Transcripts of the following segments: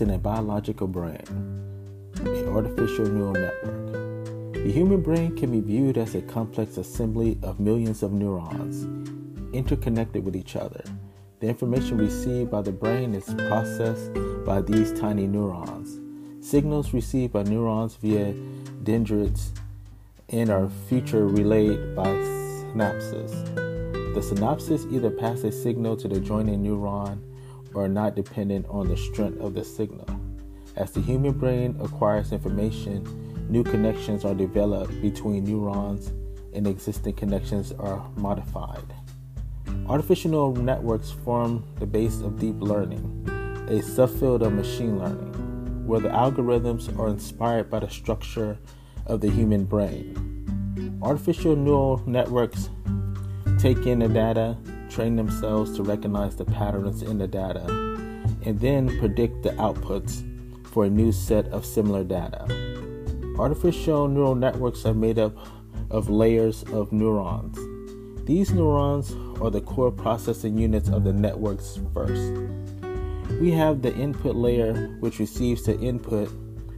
in a biological brain, an artificial neural network. The human brain can be viewed as a complex assembly of millions of neurons interconnected with each other. The information received by the brain is processed by these tiny neurons. Signals received by neurons via dendrites and are future relayed by synapses. The synapses either pass a signal to the joining neuron are not dependent on the strength of the signal. As the human brain acquires information, new connections are developed between neurons and existing connections are modified. Artificial neural networks form the base of deep learning, a subfield of machine learning, where the algorithms are inspired by the structure of the human brain. Artificial neural networks take in the data, train themselves to recognize the patterns in the data, and then predict the outputs for a new set of similar data. Artificial neural networks are made up of layers of neurons. These neurons are the core processing units of the networks first. We have the input layer, which receives the input.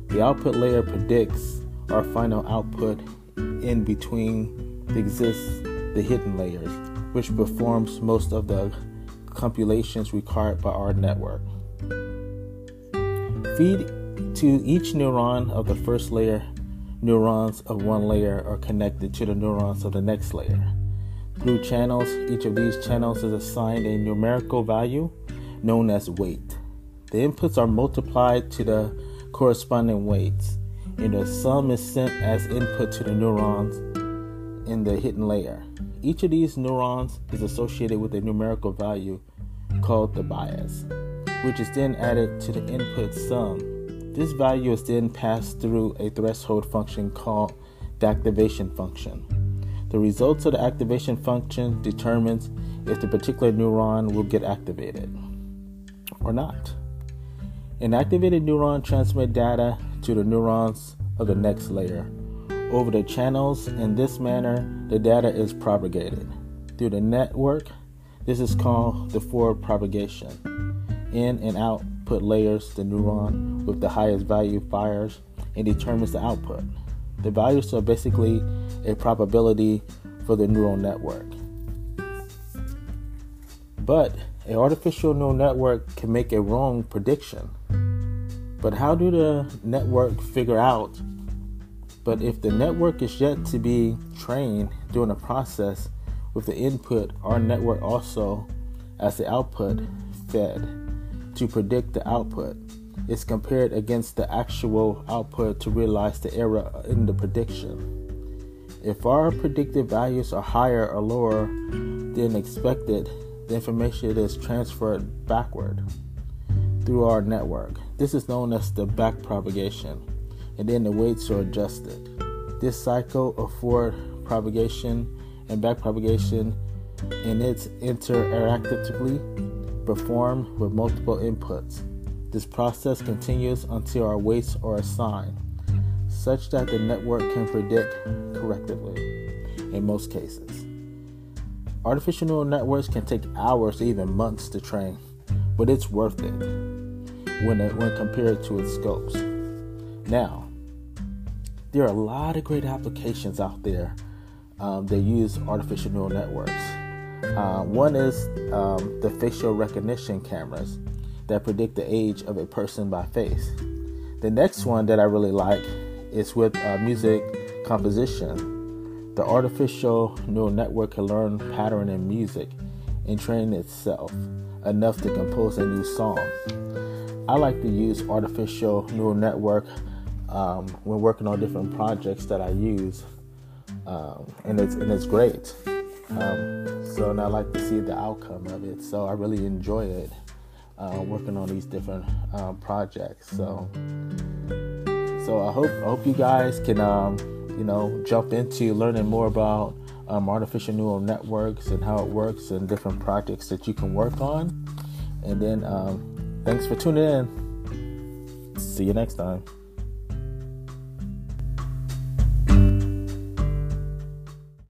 The output layer predicts our final output in between exists the hidden layers, which performs most of the computations required by our network. Feed to each neuron of the first layer, neurons of one layer are connected to the neurons of the next layer. Through channels, each of these channels is assigned a numerical value known as weight. The inputs are multiplied to the corresponding weights, and the sum is sent as input to the neurons in the hidden layer. Each of these neurons is associated with a numerical value called the bias, which is then added to the input sum. This value is then passed through a threshold function called the activation function. The results of the activation function determines if the particular neuron will get activated or not. An activated neuron transmits data to the neurons of the next layer. Over the channels, in this manner, the data is propagated. Through the network, this is called the forward propagation. In and output layers, the neuron with the highest value fires and determines the output. The values are basically a probability for the neural network. But an artificial neural network can make a wrong prediction. But how do the network figure out? But if the network is yet to be trained during the process with the input, our network also, as the output, fed to predict the output is compared against the actual output to realize the error in the prediction. If our predicted values are higher or lower than expected, the information is transferred backward through our network. This is known as the backpropagation, and then the weights are adjusted. This cycle of forward propagation and back propagation and it's interactively performed with multiple inputs. This process continues until our weights are assigned, such that the network can predict correctly in most cases. Artificial neural networks can take hours, even months to train, but it's worth it when, it, when compared to its scopes. Now, there are a lot of great applications out there um, that use artificial neural networks. Uh, one is um, the facial recognition cameras that predict the age of a person by face. The next one that I really like is with uh, music composition. The artificial neural network can learn pattern in music and train itself enough to compose a new song. I like to use artificial neural network um, when working on different projects that I use, um, and it's and it's great. Um, so and I like to see the outcome of it. So I really enjoy it uh, working on these different uh, projects. So so I hope I hope you guys can um, you know jump into learning more about um, artificial neural networks and how it works and different projects that you can work on. And then um, thanks for tuning in. See you next time.